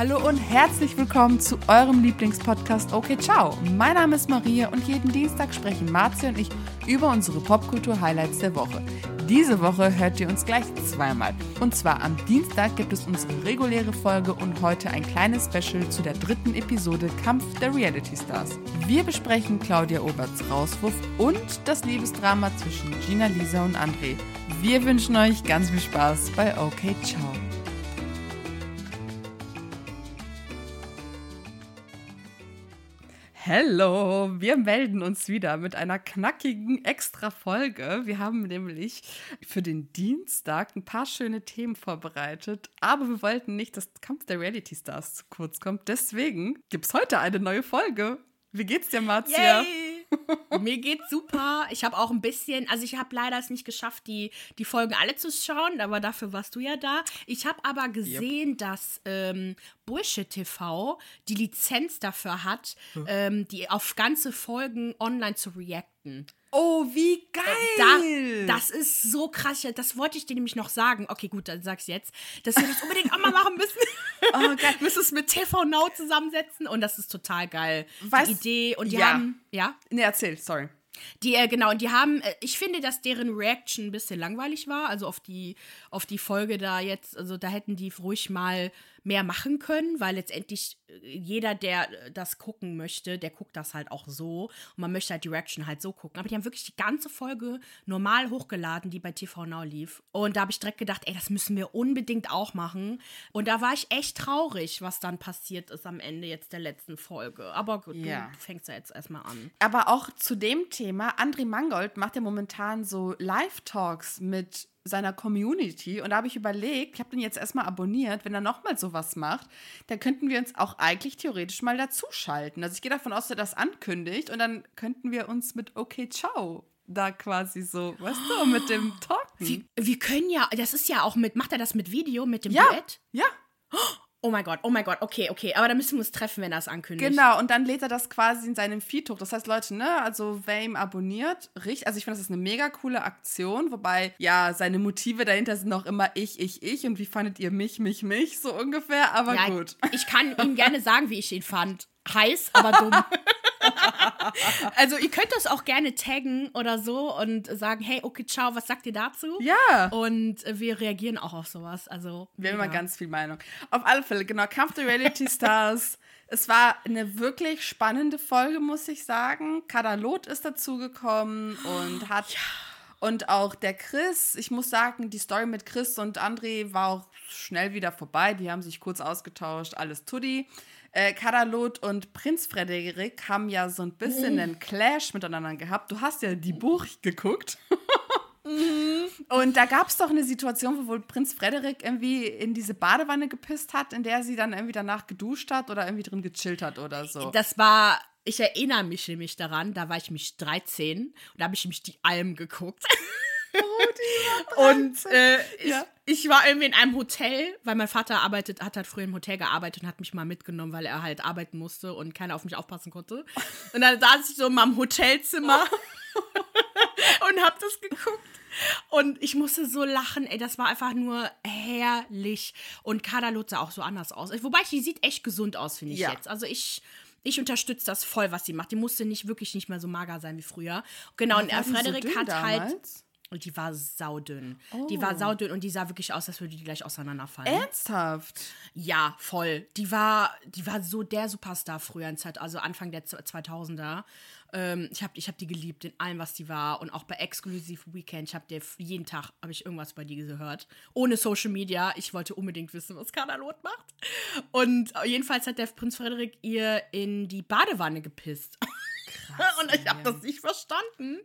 Hallo und herzlich willkommen zu eurem Lieblingspodcast Okay Ciao. Mein Name ist Maria und jeden Dienstag sprechen Marzi und ich über unsere Popkultur-Highlights der Woche. Diese Woche hört ihr uns gleich zweimal. Und zwar am Dienstag gibt es unsere reguläre Folge und heute ein kleines Special zu der dritten Episode Kampf der Reality Stars. Wir besprechen Claudia Oberts Rauswurf und das Liebesdrama zwischen Gina Lisa und André. Wir wünschen euch ganz viel Spaß bei Okay Ciao. Hallo, wir melden uns wieder mit einer knackigen Extra-Folge. Wir haben nämlich für den Dienstag ein paar schöne Themen vorbereitet, aber wir wollten nicht, dass Kampf der Reality Stars zu kurz kommt. Deswegen gibt es heute eine neue Folge. Wie geht's dir, Marzia? Yay! Mir geht's super. Ich habe auch ein bisschen, also ich habe leider es nicht geschafft, die, die Folgen alle zu schauen, aber dafür warst du ja da. Ich habe aber gesehen, yep. dass ähm, Bullshit TV die Lizenz dafür hat, hm. ähm, die auf ganze Folgen online zu reacten. Oh, wie geil! Da, das ist so krass. Das wollte ich dir nämlich noch sagen. Okay, gut, dann sag's jetzt. Dass wir das unbedingt auch mal machen müssen. oh, geil. müssen es mit TV Now zusammensetzen und das ist total geil. Was? Die Idee und die ja. haben. Ja? Nee, erzähl, sorry. Die, äh, genau, und die haben, äh, ich finde, dass deren Reaction ein bisschen langweilig war, also auf die, auf die Folge da jetzt, also da hätten die ruhig mal mehr machen können, weil letztendlich äh, jeder, der äh, das gucken möchte, der guckt das halt auch so. Und man möchte halt die Reaction halt so gucken. Aber die haben wirklich die ganze Folge normal hochgeladen, die bei TV Now lief. Und da habe ich direkt gedacht, ey, das müssen wir unbedingt auch machen. Und da war ich echt traurig, was dann passiert ist am Ende jetzt der letzten Folge. Aber gut, ja. du fängst ja jetzt erstmal an. Aber auch zu dem Thema, André Mangold macht ja momentan so Live-Talks mit seiner Community. Und da habe ich überlegt, ich habe den jetzt erstmal abonniert, wenn er nochmal sowas macht, dann könnten wir uns auch eigentlich theoretisch mal dazuschalten. Also ich gehe davon aus, dass er das ankündigt und dann könnten wir uns mit Okay, ciao da quasi so, weißt du, mit dem Talken. Wir, wir können ja, das ist ja auch mit, macht er das mit Video, mit dem ja, Duett? Ja. Oh mein Gott, oh mein Gott, okay, okay. Aber dann müssen wir uns treffen, wenn er es ankündigt. Genau, und dann lädt er das quasi in seinem Feed hoch. Das heißt, Leute, ne, also wer ihm abonniert, richtig, also ich finde, das ist eine mega coole Aktion, wobei, ja, seine Motive dahinter sind auch immer ich, ich, ich und wie fandet ihr mich, mich, mich, so ungefähr, aber ja, gut. Ich kann ihm gerne sagen, wie ich ihn fand. Heiß, aber dumm. also ihr könnt das auch gerne taggen oder so und sagen, hey, okay, ciao, was sagt ihr dazu? Ja. Und wir reagieren auch auf sowas. Also wir haben immer ganz viel Meinung. Auf alle Fälle, genau, Kampf der Reality Stars. es war eine wirklich spannende Folge, muss ich sagen. Kadalot ist dazugekommen und hat ja. und auch der Chris. Ich muss sagen, die Story mit Chris und André war auch schnell wieder vorbei. Die haben sich kurz ausgetauscht, alles Tuddi. Äh, Kadalot und Prinz Frederik haben ja so ein bisschen mhm. einen Clash miteinander gehabt. Du hast ja die Buch geguckt. Mhm. Und da gab es doch eine Situation, wo wohl Prinz Frederik irgendwie in diese Badewanne gepisst hat, in der sie dann irgendwie danach geduscht hat oder irgendwie drin gechillt hat oder so. Das war, ich erinnere mich nämlich daran, da war ich mich 13 und da habe ich mich die Alm geguckt. Oh, und äh, ja. Ich, war irgendwie in einem Hotel, weil mein Vater arbeitet, hat halt früher im Hotel gearbeitet und hat mich mal mitgenommen, weil er halt arbeiten musste und keiner auf mich aufpassen konnte. Und dann saß ich so in meinem Hotelzimmer und hab das geguckt. Und ich musste so lachen, ey, das war einfach nur herrlich. Und Kadalot sah auch so anders aus. Wobei, die sieht echt gesund aus, finde ich ja. jetzt. Also ich, ich unterstütze das voll, was sie macht. Die musste nicht wirklich nicht mehr so mager sein wie früher. Genau, Ach, und Frederik so hat halt damals? halt und die war saudünn. Oh. Die war oh. saudünn und die sah wirklich aus, als würde die gleich auseinanderfallen. Ernsthaft? Ja, voll. Die war, die war so der Superstar früher in Zeit, also Anfang der 2000er. Ähm, ich habe ich hab die geliebt in allem, was die war. Und auch bei Exclusive Weekend. Ich habe jeden Tag habe ich irgendwas bei dir gehört. Ohne Social Media. Ich wollte unbedingt wissen, was Kanalot macht. Und jedenfalls hat der Prinz Frederik ihr in die Badewanne gepisst. Krass, und ich habe das nicht verstanden.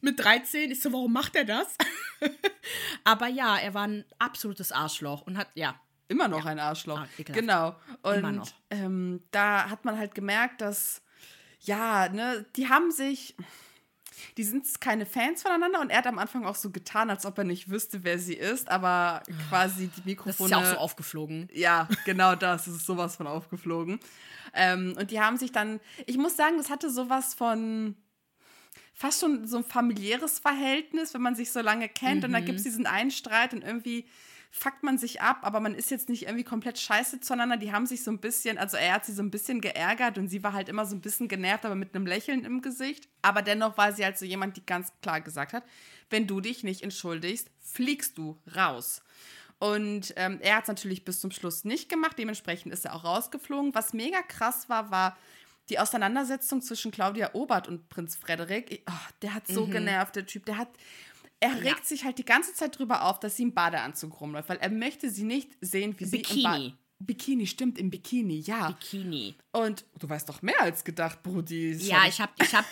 Mit 13 ist so, warum macht er das? Aber ja, er war ein absolutes Arschloch und hat, ja. Immer noch ja. ein Arschloch. Ah, genau. Und ähm, da hat man halt gemerkt, dass, ja, ne, die haben sich die sind keine Fans voneinander und er hat am Anfang auch so getan, als ob er nicht wüsste, wer sie ist, aber quasi die Mikrofone. Das ist ja auch so aufgeflogen. Ja, genau das, ist sowas von aufgeflogen. Ähm, und die haben sich dann, ich muss sagen, das hatte sowas von fast schon so ein familiäres Verhältnis, wenn man sich so lange kennt. Mhm. Und dann gibt es diesen einen Streit und irgendwie fuckt man sich ab, aber man ist jetzt nicht irgendwie komplett scheiße zueinander. Die haben sich so ein bisschen, also er hat sie so ein bisschen geärgert und sie war halt immer so ein bisschen genervt, aber mit einem Lächeln im Gesicht. Aber dennoch war sie halt so jemand, die ganz klar gesagt hat, wenn du dich nicht entschuldigst, fliegst du raus. Und ähm, er hat es natürlich bis zum Schluss nicht gemacht, dementsprechend ist er auch rausgeflogen. Was mega krass war, war die Auseinandersetzung zwischen Claudia Obert und Prinz Frederik. Oh, der hat so mhm. genervt, der Typ. Der hat, er regt ja. sich halt die ganze Zeit drüber auf, dass sie im Badeanzug rumläuft, weil er möchte sie nicht sehen, wie Bikini. sie im Bikini. Bikini, stimmt, im Bikini, ja. Bikini. Und du weißt doch mehr als gedacht, Brudi. Ja, ich habe ich hab,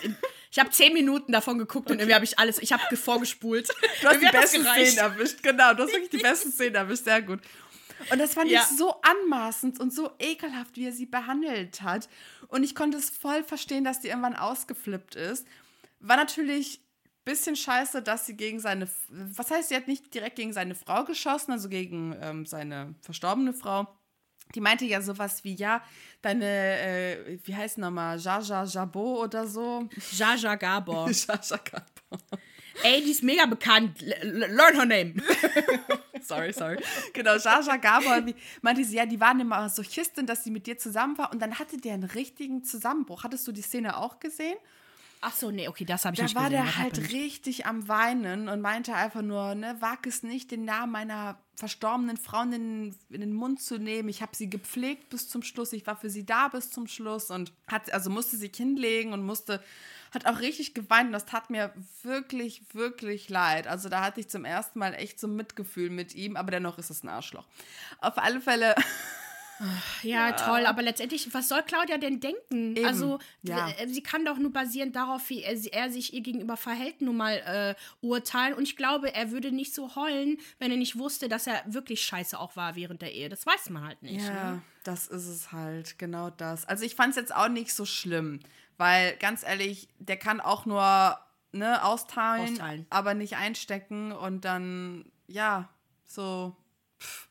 ich hab zehn Minuten davon geguckt okay. und irgendwie habe ich alles, ich habe vorgespult. Du hast die besten Szenen erwischt, genau. Du hast wirklich die besten Szenen erwischt, sehr gut. Und das fand ja. ich so anmaßend und so ekelhaft, wie er sie behandelt hat. Und ich konnte es voll verstehen, dass die irgendwann ausgeflippt ist. War natürlich bisschen scheiße, dass sie gegen seine, was heißt, sie hat nicht direkt gegen seine Frau geschossen, also gegen ähm, seine verstorbene Frau. Die meinte ja sowas wie, ja, deine, äh, wie heißt nochmal, Jaja Jabot oder so. Jaja Gabor. Jaja Gabor. Ey, die ist mega bekannt. learn her name. sorry, sorry. Genau, Jaja Gabor meinte sie, ja, die war eine Masochistin, dass sie mit dir zusammen war und dann hatte der einen richtigen Zusammenbruch. Hattest du die Szene auch gesehen? Ach so, nee, okay, das habe ich da nicht gesehen. Da war der halt richtig am Weinen und meinte einfach nur, ne, wag es nicht, den Namen meiner verstorbenen Frau in den, in den Mund zu nehmen. Ich habe sie gepflegt bis zum Schluss, ich war für sie da bis zum Schluss und hat, also musste sich hinlegen und musste, hat auch richtig geweint und das tat mir wirklich, wirklich leid. Also da hatte ich zum ersten Mal echt so Mitgefühl mit ihm, aber dennoch ist es ein Arschloch. Auf alle Fälle ja, ja, toll, aber letztendlich, was soll Claudia denn denken? Eben. Also, ja. Äh, sie kann doch nur basierend darauf, wie er, er sich ihr gegenüber verhält, nun mal äh, urteilen. Und ich glaube, er würde nicht so heulen, wenn er nicht wusste, dass er wirklich scheiße auch war während der Ehe. Das weiß man halt nicht. Ja, ne? das ist es halt, genau das. Also, ich fand es jetzt auch nicht so schlimm, weil ganz ehrlich, der kann auch nur ne, austeilen, austeilen. aber nicht einstecken und dann, ja, so. Pff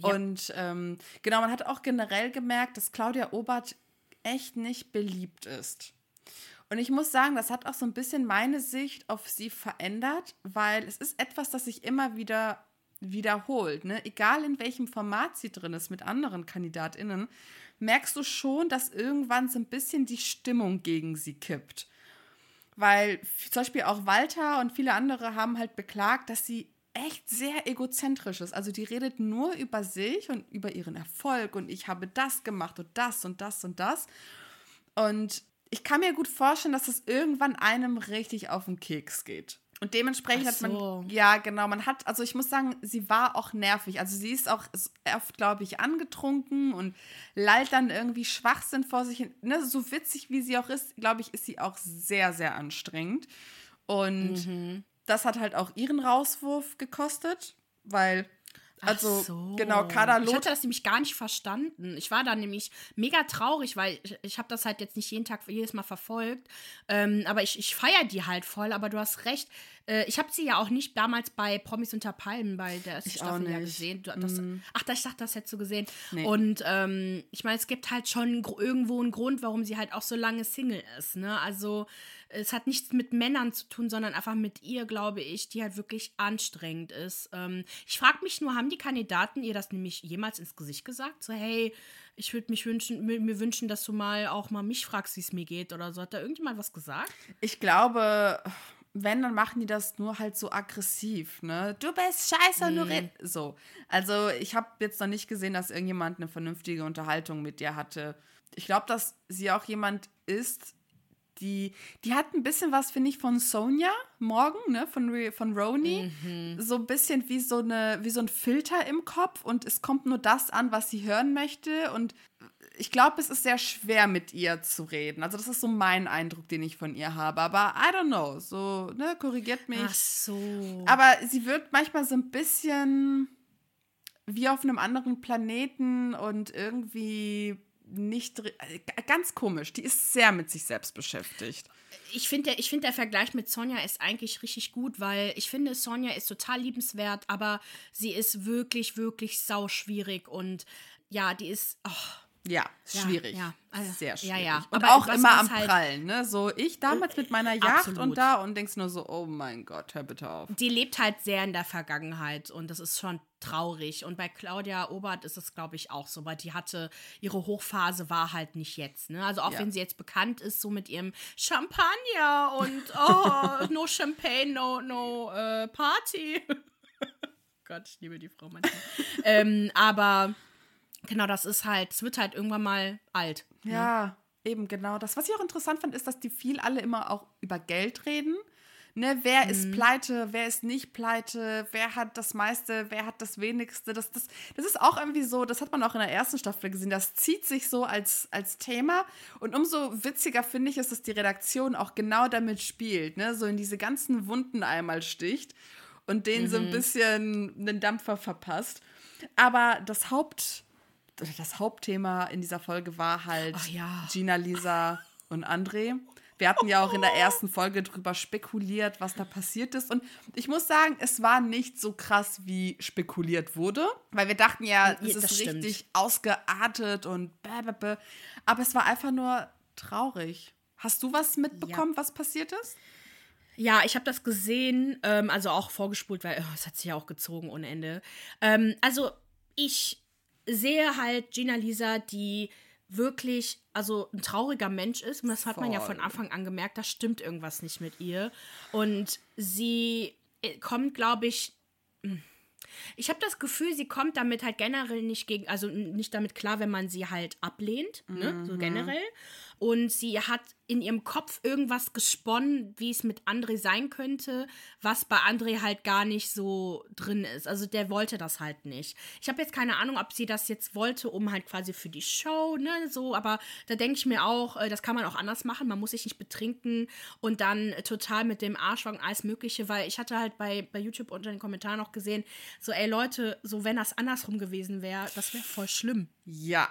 Und ähm, genau, man hat auch generell gemerkt, dass Claudia Obert echt nicht beliebt ist. Und ich muss sagen, das hat auch so ein bisschen meine Sicht auf sie verändert, weil es ist etwas, das sich immer wieder wiederholt. Ne? Egal in welchem Format sie drin ist mit anderen KandidatInnen, merkst du schon, dass irgendwann so ein bisschen die Stimmung gegen sie kippt. Weil zum Beispiel auch Walter und viele andere haben halt beklagt, dass sie echt sehr egozentrisch ist. Also die redet nur über sich und über ihren Erfolg und ich habe das gemacht und das und das und das. Und ich kann mir gut vorstellen, dass das irgendwann einem richtig auf den Keks geht. Und dementsprechend so. hat man, ja, genau, man hat, also ich muss sagen, sie war auch nervig. Also sie ist auch oft, glaube ich, angetrunken und lallt dann irgendwie Schwachsinn vor sich hin. Ne, so witzig wie sie auch ist, glaube ich, ist sie auch sehr, sehr anstrengend. Und mhm das hat halt auch ihren Rauswurf gekostet, weil also so. genau, Kadalot. Ich hatte das nämlich gar nicht verstanden. Ich war da nämlich mega traurig, weil ich, ich habe das halt jetzt nicht jeden Tag jedes Mal verfolgt. Ähm, aber ich, ich feiere die halt voll. Aber du hast recht. Äh, ich habe sie ja auch nicht damals bei Promis unter Palmen bei der ersten Staffel ja gesehen. Du, das, mm. Ach, ich dachte, das hättest du gesehen. Nee. Und ähm, ich meine, es gibt halt schon irgendwo einen Grund, warum sie halt auch so lange Single ist. Ne? Also es hat nichts mit Männern zu tun, sondern einfach mit ihr, glaube ich, die halt wirklich anstrengend ist. Ähm, ich frage mich nur, haben die Kandidaten ihr das nämlich jemals ins Gesicht gesagt? So, hey, ich würde mich wünschen, mir wünschen, dass du mal auch mal mich fragst, wie es mir geht oder so. Hat da irgendjemand was gesagt? Ich glaube, wenn, dann machen die das nur halt so aggressiv, ne? Du bist scheiße, mm. nur red. So. Also, ich habe jetzt noch nicht gesehen, dass irgendjemand eine vernünftige Unterhaltung mit dir hatte. Ich glaube, dass sie auch jemand ist, die, die hat ein bisschen was, finde ich, von Sonja morgen, ne, von, von Roni. Mhm. So ein bisschen wie so, eine, wie so ein Filter im Kopf und es kommt nur das an, was sie hören möchte. Und ich glaube, es ist sehr schwer, mit ihr zu reden. Also, das ist so mein Eindruck, den ich von ihr habe. Aber I don't know. So, ne, korrigiert mich. Ach so. Aber sie wirkt manchmal so ein bisschen wie auf einem anderen Planeten und irgendwie nicht äh, ganz komisch. Die ist sehr mit sich selbst beschäftigt. Ich finde, der, find, der Vergleich mit Sonja ist eigentlich richtig gut, weil ich finde, Sonja ist total liebenswert, aber sie ist wirklich, wirklich sauschwierig und ja, die ist. Oh, Ja, schwierig. Ja, also, sehr schwierig. Ja, ja. Und Aber auch immer am halt Prallen, ne? So ich damals mit meiner Yacht absolut. und da und denkst nur so, oh mein Gott, hör bitte auf. Die lebt halt sehr in der Vergangenheit und das ist schon traurig. Und bei Claudia Obert ist es, glaube ich, auch so, weil die hatte, ihre Hochphase war halt nicht jetzt. Ne? Also auch ja. wenn sie jetzt bekannt ist, so mit ihrem Champagner und oh, no Champagne, no, no uh, Party. Gott, ich liebe die Frau manchmal. ähm, aber Genau, das ist halt, es wird halt irgendwann mal alt. Ne? Ja, ne? eben genau. Das, was ich auch interessant fand, ist, dass die viel alle immer auch über Geld reden. Ne, wer mhm. ist pleite, wer ist nicht pleite, wer hat das meiste, wer hat das wenigste. Das, das, das ist auch irgendwie so, das hat man auch in der ersten Staffel gesehen, das zieht sich so als, als Thema. Und umso witziger finde ich es, dass die Redaktion auch genau damit spielt, ne? so in diese ganzen Wunden einmal sticht und denen mhm. so ein mhm. bisschen einen Dampfer verpasst. Aber das Haupt das Hauptthema in dieser Folge war halt ja. Gina, Lisa und André. Wir hatten ja auch in der ersten Folge drüber spekuliert, was da passiert ist. Und ich muss sagen, es war nicht so krass, wie spekuliert wurde. Weil wir dachten ja, es ist stimmt. richtig ausgeartet und bäh, Aber es war einfach nur traurig. Hast du was mitbekommen, ja. was passiert ist? Ja, ich habe das gesehen, ähm, also auch vorgespult, weil oh, es hat sich ja auch gezogen ohne Ende. Ähm, also ich sehe halt Gina Lisa, die wirklich, also ein trauriger Mensch ist. Und das hat Voll. man ja von Anfang an gemerkt, da stimmt irgendwas nicht mit ihr. Und sie äh, kommt, glaube ich, hm, ich habe das Gefühl, sie kommt damit halt generell nicht gegen, also nicht damit klar, wenn man sie halt ablehnt, ne? Mhm. so generell. Und sie hat in ihrem Kopf irgendwas gesponnen, wie es mit André sein könnte, was bei André halt gar nicht so drin ist. Also der wollte das halt nicht. Ich habe jetzt keine Ahnung, ob sie das jetzt wollte, um halt quasi für die Show, ne, so, aber da denke ich mir auch, äh, das kann man auch anders machen. Man muss sich nicht betrinken und dann total mit dem Arschwagen alles Mögliche, weil ich hatte halt bei, bei YouTube unter den Kommentaren auch gesehen, so, ey Leute, so wenn das andersrum gewesen wäre, das wäre voll schlimm. Ja.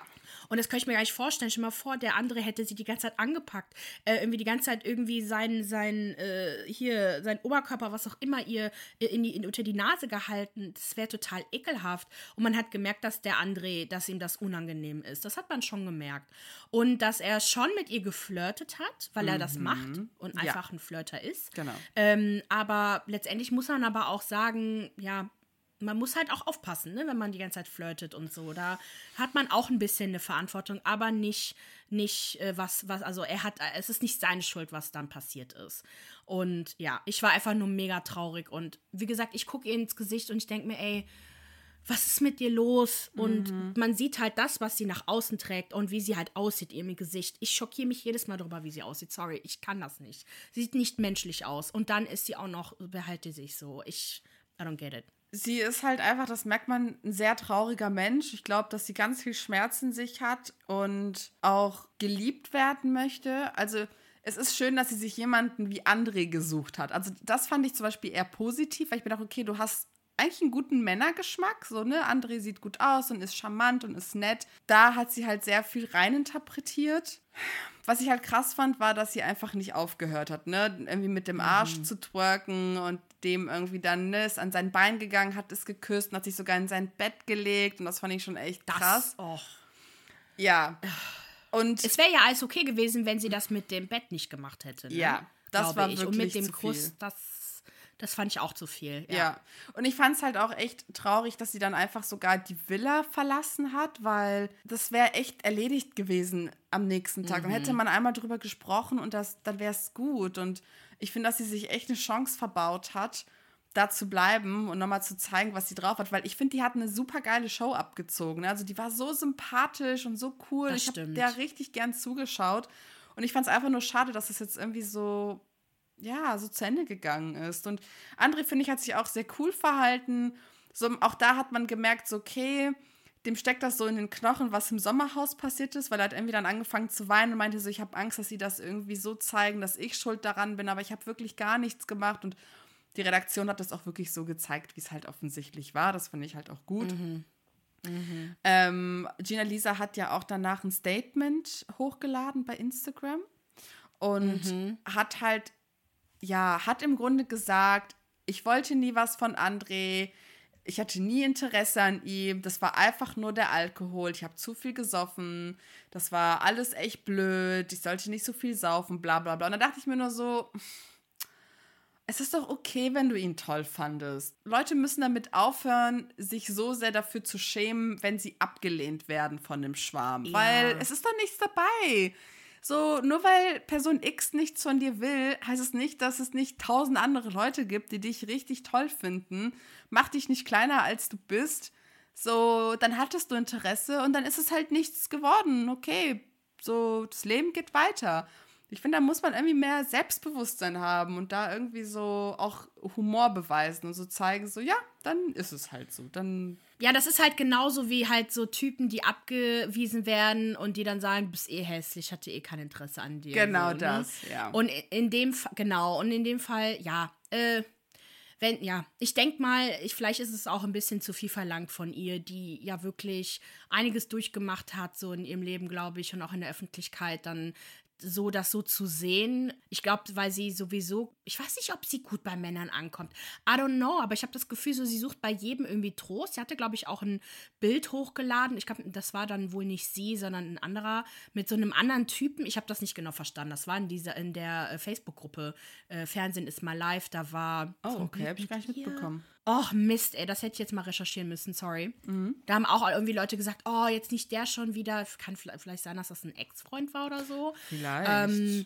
Und das kann ich mir gar nicht vorstellen. Stell mal vor, der andere hätte sie die ganze Zeit angepackt. Äh, irgendwie die ganze Zeit irgendwie sein, sein, äh, hier, sein Oberkörper, was auch immer, ihr in die, in, unter die Nase gehalten. Das wäre total ekelhaft. Und man hat gemerkt, dass der André, dass ihm das unangenehm ist. Das hat man schon gemerkt. Und dass er schon mit ihr geflirtet hat, weil er das mhm. macht und einfach ja. ein Flirter ist. Genau. Ähm, aber letztendlich muss man aber auch sagen, ja, man muss halt auch aufpassen, ne, wenn man die ganze Zeit flirtet und so. Da hat man auch ein bisschen eine Verantwortung, aber nicht, nicht äh, was, was, also er hat, es ist nicht seine Schuld, was dann passiert ist. Und ja, ich war einfach nur mega traurig und wie gesagt, ich gucke ihr ins Gesicht und ich denke mir, ey, was ist mit dir los? Und mhm. man sieht halt das, was sie nach außen trägt und wie sie halt aussieht, ihr Gesicht. Ich schockiere mich jedes Mal darüber, wie sie aussieht. Sorry, ich kann das nicht. Sie sieht nicht menschlich aus. Und dann ist sie auch noch, behalte sich so. Ich, I don't get it sie ist halt einfach, das merkt man, ein sehr trauriger Mensch. Ich glaube, dass sie ganz viel Schmerz in sich hat und auch geliebt werden möchte. Also es ist schön, dass sie sich jemanden wie André gesucht hat. Also das fand ich zum Beispiel eher positiv, weil ich mir dachte, okay, du hast eigentlich einen guten Männergeschmack. So, ne? André sieht gut aus und ist charmant und ist nett. Da hat sie halt sehr viel reininterpretiert. Was ich halt krass fand, war, dass sie einfach nicht aufgehört hat, ne? Irgendwie mit dem Arsch mhm. zu twerken und dem irgendwie dann ne, ist an sein Bein gegangen, hat es geküsst und hat sich sogar in sein Bett gelegt und das fand ich schon echt krass. Das, oh. Ja. Und es wäre ja alles okay gewesen, wenn sie das mit dem Bett nicht gemacht hätte. Ne? Ja, das war ich. wirklich Und mit dem Kuss, das das fand ich auch zu viel. Ja. ja. Und ich fand es halt auch echt traurig, dass sie dann einfach sogar die Villa verlassen hat, weil das wäre echt erledigt gewesen am nächsten Tag. Mhm. Dann hätte man einmal drüber gesprochen und das, dann wäre es gut. Und ich finde, dass sie sich echt eine Chance verbaut hat, da zu bleiben und nochmal zu zeigen, was sie drauf hat, weil ich finde, die hat eine super geile Show abgezogen. Also die war so sympathisch und so cool. Das ich habe der richtig gern zugeschaut. Und ich fand es einfach nur schade, dass es jetzt irgendwie so ja, so zu Ende gegangen ist. Und André, finde ich, hat sich auch sehr cool verhalten. So, auch da hat man gemerkt, so, okay, dem steckt das so in den Knochen, was im Sommerhaus passiert ist, weil er hat irgendwie dann angefangen zu weinen und meinte so, ich habe Angst, dass sie das irgendwie so zeigen, dass ich schuld daran bin, aber ich habe wirklich gar nichts gemacht und die Redaktion hat das auch wirklich so gezeigt, wie es halt offensichtlich war. Das finde ich halt auch gut. Mhm. Mhm. Ähm, Gina Lisa hat ja auch danach ein Statement hochgeladen bei Instagram und mhm. hat halt ja, hat im Grunde gesagt, ich wollte nie was von André. ich hatte nie Interesse an ihm. Das war einfach nur der Alkohol. Ich habe zu viel gesoffen. Das war alles echt blöd. Ich sollte nicht so viel saufen, bla bla bla. Und dann dachte ich mir nur so, es ist doch okay, wenn du ihn toll fandest. Leute müssen damit aufhören, sich so sehr dafür zu schämen, wenn sie abgelehnt werden von dem Schwarm. Ja. Weil es ist doch nichts dabei. So, nur weil Person X nichts von dir will, heißt es nicht, dass es nicht tausend andere Leute gibt, die dich richtig toll finden. Mach dich nicht kleiner, als du bist. So, dann hattest du Interesse und dann ist es halt nichts geworden. Okay, so, das Leben geht weiter. Ich finde, da muss man irgendwie mehr Selbstbewusstsein haben und da irgendwie so auch Humor beweisen und so zeigen, so, ja, dann ist es halt so. Dann ja, das ist halt genauso wie halt so Typen, die abgewiesen werden und die dann sagen, du bist eh hässlich, hatte eh kein Interesse an dir. Genau so, ne? das, ja. Und in dem Fall, genau, und in dem Fall, ja, äh, wenn, ja, ich denke mal, ich, vielleicht ist es auch ein bisschen zu viel verlangt von ihr, die ja wirklich einiges durchgemacht hat, so in ihrem Leben, glaube ich, und auch in der Öffentlichkeit dann so das so zu sehen. Ich glaube, weil sie sowieso, ich weiß nicht, ob sie gut bei Männern ankommt. I don't know, aber ich habe das Gefühl, so sie sucht bei jedem irgendwie Trost. Sie hatte, glaube ich, auch ein Bild hochgeladen. Ich glaube, das war dann wohl nicht sie, sondern ein anderer mit so einem anderen Typen. Ich habe das nicht genau verstanden. Das war in dieser in der äh, Facebook-Gruppe äh, Fernsehen ist mal live. Da war. Oh, okay, habe ich gar nicht mitbekommen. Och, Mist, ey, das hätte ich jetzt mal recherchieren müssen, sorry. Mhm. Da haben auch irgendwie Leute gesagt, oh, jetzt nicht der schon wieder. Kann vielleicht sein, dass das ein Ex-Freund war oder so. Vielleicht. Ähm,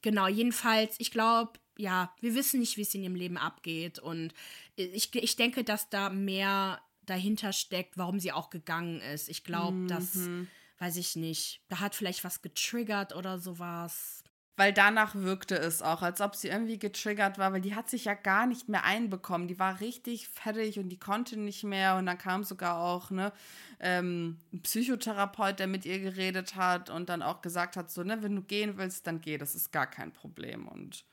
genau, jedenfalls, ich glaube, ja, wir wissen nicht, wie es in ihrem Leben abgeht. Und ich, ich denke, dass da mehr dahinter steckt, warum sie auch gegangen ist. Ich glaube, mhm. dass, weiß ich nicht, da hat vielleicht was getriggert oder sowas. Weil danach wirkte es auch, als ob sie irgendwie getriggert war, weil die hat sich ja gar nicht mehr einbekommen. Die war richtig fertig und die konnte nicht mehr. Und dann kam sogar auch ne, ähm, ein Psychotherapeut, der mit ihr geredet hat und dann auch gesagt hat: so, ne, wenn du gehen willst, dann geh, das ist gar kein Problem. Und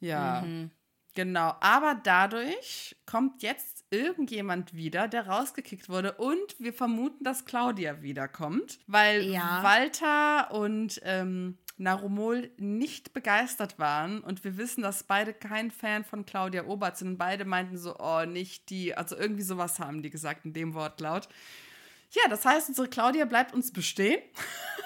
ja, mhm. genau. Aber dadurch kommt jetzt irgendjemand wieder, der rausgekickt wurde. Und wir vermuten, dass Claudia wiederkommt, weil ja. Walter und ähm, Narumol nicht begeistert waren und wir wissen, dass beide kein Fan von Claudia Obert sind. Beide meinten so, oh, nicht die. Also irgendwie sowas haben die gesagt in dem Wortlaut. Ja, das heißt, unsere Claudia bleibt uns bestehen.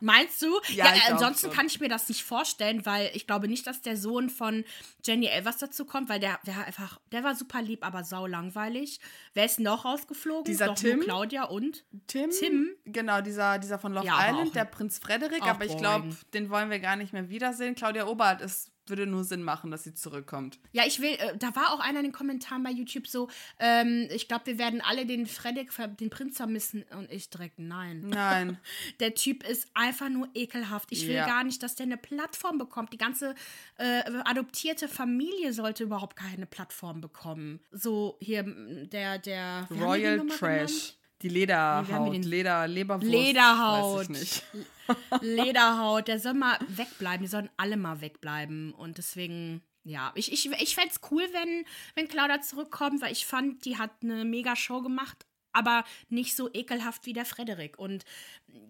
Meinst du? Ja, ja ansonsten schon. kann ich mir das nicht vorstellen, weil ich glaube nicht, dass der Sohn von Jenny Elvers dazu kommt, weil der, der einfach, der war super lieb, aber sau langweilig. Wer ist noch rausgeflogen? Dieser Doch Tim. Claudia und Tim. Tim. Genau, dieser, dieser von Love ja, Island, der Prinz Frederik, aber ich glaube, den wollen wir gar nicht mehr wiedersehen. Claudia Obert ist würde nur Sinn machen, dass sie zurückkommt. Ja, ich will, äh, da war auch einer in den Kommentaren bei YouTube so, ähm, ich glaube, wir werden alle den Fredrik, den Prinz vermissen. Und ich direkt, nein. Nein. der Typ ist einfach nur ekelhaft. Ich will ja. gar nicht, dass der eine Plattform bekommt. Die ganze äh, adoptierte Familie sollte überhaupt keine Plattform bekommen. So hier der, der Royal Trash. Genannt? Die Lederhaut, Leder, Leberwurst. Lederhaut. Lederhaut, der soll mal wegbleiben. Die sollen alle mal wegbleiben. Und deswegen, ja, ich, ich, ich fände es cool, wenn, wenn Claudia zurückkommt, weil ich fand, die hat eine mega Show gemacht, aber nicht so ekelhaft wie der Frederik. Und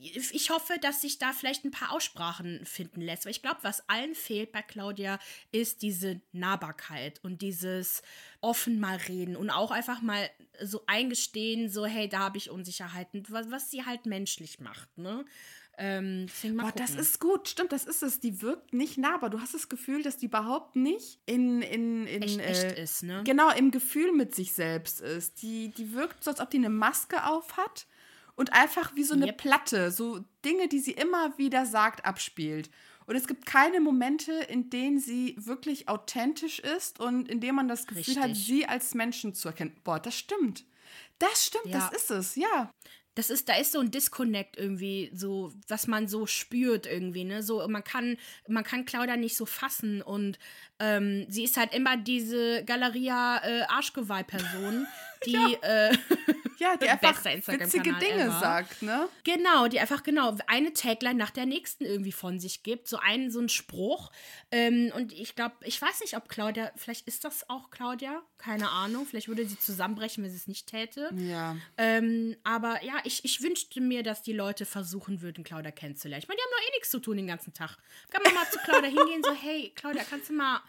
ich hoffe, dass sich da vielleicht ein paar Aussprachen finden lässt. Weil ich glaube, was allen fehlt bei Claudia, ist diese Nahbarkeit und dieses offen mal reden und auch einfach mal so eingestehen, so, hey, da habe ich Unsicherheiten, was, was sie halt menschlich macht, ne? Ähm, Boah, das ist gut, stimmt, das ist es. Die wirkt nicht nah, aber du hast das Gefühl, dass die überhaupt nicht in, in, in echt, äh, echt ist, ne? Genau, im Gefühl mit sich selbst ist. Die, die wirkt so, als ob die eine Maske auf hat und einfach wie so eine yep. Platte, so Dinge, die sie immer wieder sagt, abspielt. Und es gibt keine Momente, in denen sie wirklich authentisch ist und in denen man das Gefühl Richtig. hat, sie als Menschen zu erkennen. Boah, das stimmt. Das stimmt, ja. das ist es, ja das ist, da ist so ein Disconnect irgendwie, so, was man so spürt irgendwie, ne? So, man kann, man kann Claudia nicht so fassen und ähm, sie ist halt immer diese Galeria äh, Arschgeweih-Person, die ja. Äh, ja, die einfach witzige Dinge ever. sagt, ne? Genau, die einfach genau eine Tagline nach der nächsten irgendwie von sich gibt, so einen so ein Spruch. Ähm, und ich glaube, ich weiß nicht, ob Claudia, vielleicht ist das auch Claudia, keine Ahnung, vielleicht würde sie zusammenbrechen, wenn sie es nicht täte. Ja. Ähm, aber ja, ich, ich wünschte mir, dass die Leute versuchen würden, Claudia kennenzulernen. Ich meine, die haben doch eh nichts zu tun den ganzen Tag. Kann man mal zu Claudia hingehen, so, hey, Claudia, kannst du mal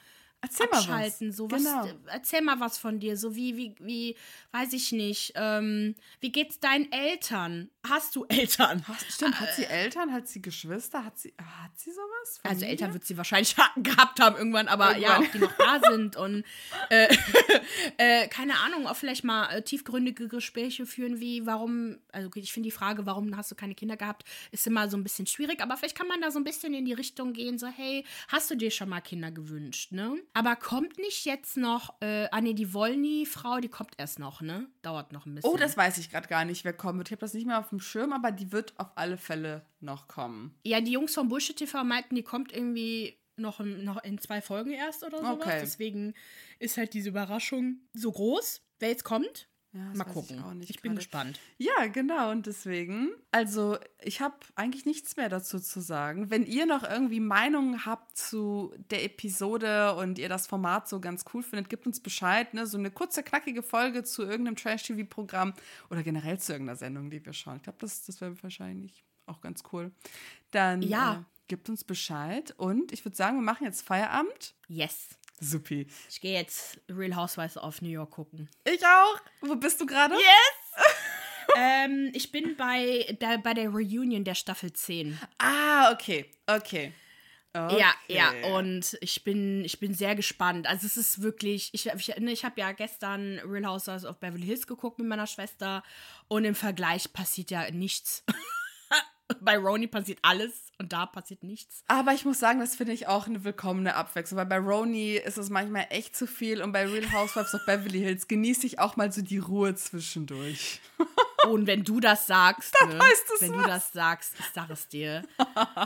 Erzähl mal abschalten. was. So, was, Genau. Erzähl mal was von dir. So wie, wie, wie, weiß ich nicht. Ähm, wie geht's deinen Eltern? Hast du Eltern? Hast- Stimmt, hat sie Eltern, hat sie Geschwister, hat sie, hat sie sowas? Also Familie? Eltern wird sie wahrscheinlich ha- gehabt haben irgendwann, aber ja, Irgendwann. ob die noch da sind und äh, äh, keine Ahnung, auch vielleicht mal äh, tiefgründige Gespräche führen, wie warum, also ich finde die Frage, warum hast du keine Kinder gehabt, ist immer so ein bisschen schwierig, aber vielleicht kann man da so ein bisschen in die Richtung gehen, so hey, hast du dir schon mal Kinder gewünscht, ne? Aber kommt nicht jetzt noch, äh, ah nee, die Wollny-Frau, die kommt erst noch, ne? Dauert noch ein bisschen. Oh, das weiß ich gerade gar nicht, wer kommen wird. Ich habe das nicht mehr auf dem Schirm, aber die wird auf alle Fälle noch kommen. Ja, die Jungs vom Bullshit TV meinten, die kommt irgendwie noch, in- noch in zwei Folgen erst oder sowas. Okay. Deswegen ist halt diese Überraschung so groß. Wer jetzt kommt, Ja, mal gucken. Ich, ich bin gespannt. Ja, genau. Und deswegen, also ich habe eigentlich nichts mehr dazu zu sagen. Wenn ihr noch irgendwie Meinungen habt zu der Episode und ihr das Format so ganz cool findet, gebt uns Bescheid. Ne? So eine kurze, knackige Folge zu irgendeinem Trash-TV-Programm oder generell zu irgendeiner Sendung, die wir schauen. Ich glaube, das, das wäre wahrscheinlich auch ganz cool. Dann Ja. äh, gebt uns Bescheid. Und ich würde sagen, wir machen jetzt Feierabend. Yes. Supi. Ich gehe jetzt Real Housewives of New York gucken. Ich auch. Wo bist du gerade? Yes! ähm, ich bin bei der, bei der Reunion der Staffel 10. Ah, okay. Okay. okay. Ja, ja, und ich bin, ich bin sehr gespannt. Also es ist wirklich, ich, ich, ne, ich habe ja gestern Real Housewives of Beverly Hills geguckt mit meiner Schwester und im Vergleich passiert ja nichts. Bei Roni passiert alles und da passiert nichts. Aber ich muss sagen, das finde ich auch eine willkommene Abwechslung, weil bei Roni ist es manchmal echt zu viel und bei Real Housewives of Beverly Hills genieße ich auch mal so die Ruhe zwischendurch. Und wenn du das sagst, ne, heißt es wenn was. du das sagst, ich sag es dir.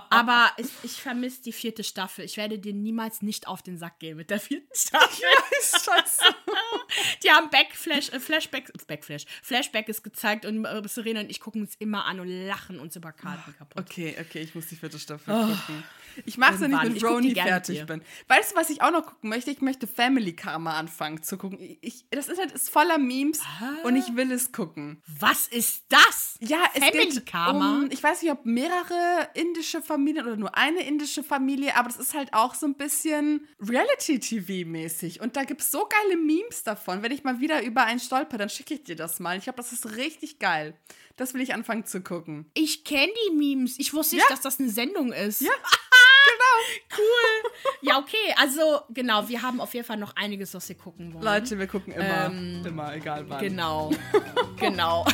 Aber ich, ich vermisse die vierte Staffel. Ich werde dir niemals nicht auf den Sack gehen mit der vierten Staffel. scheiße. Die haben Backflash, äh, Flashback, Backflash, Flashback ist gezeigt und äh, Serena und ich gucken uns immer an und lachen uns über Karten kaputt. Okay, okay, ich muss die vierte Staffel gucken. Ich mache es ja nicht, Oh. Wenn mit fertig bin. Weißt du, was ich auch noch gucken möchte? Ich möchte Family Karma anfangen zu gucken. Ich, das Internet ist voller Memes und ich will es gucken. Was ist das? Ja, es Family geht Karma? um, ich weiß nicht, ob mehrere indische Familien oder nur eine indische Familie, aber das ist halt auch so ein bisschen Reality-TV-mäßig. Und da gibt es so geile Memes davon. Wenn ich mal wieder über einen stolper, dann schicke ich dir das mal. Ich glaube, das ist richtig geil. Das will ich anfangen zu gucken. Ich kenne die Memes. Ich wusste nicht, Ja. dass das eine Sendung ist. Ja, genau. Cool. Ja, okay. Also, genau, wir haben auf jeden Fall noch einiges, was wir gucken wollen. Leute, wir gucken immer. Ähm, immer, egal wann. Genau. genau.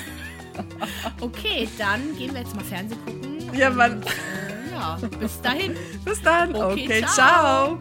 Okay, dann gehen wir jetzt mal Fernsehen gucken. Ja, Mann. Äh, ja, bis dahin. Bis dann. Okay, Okay, ciao. ciao.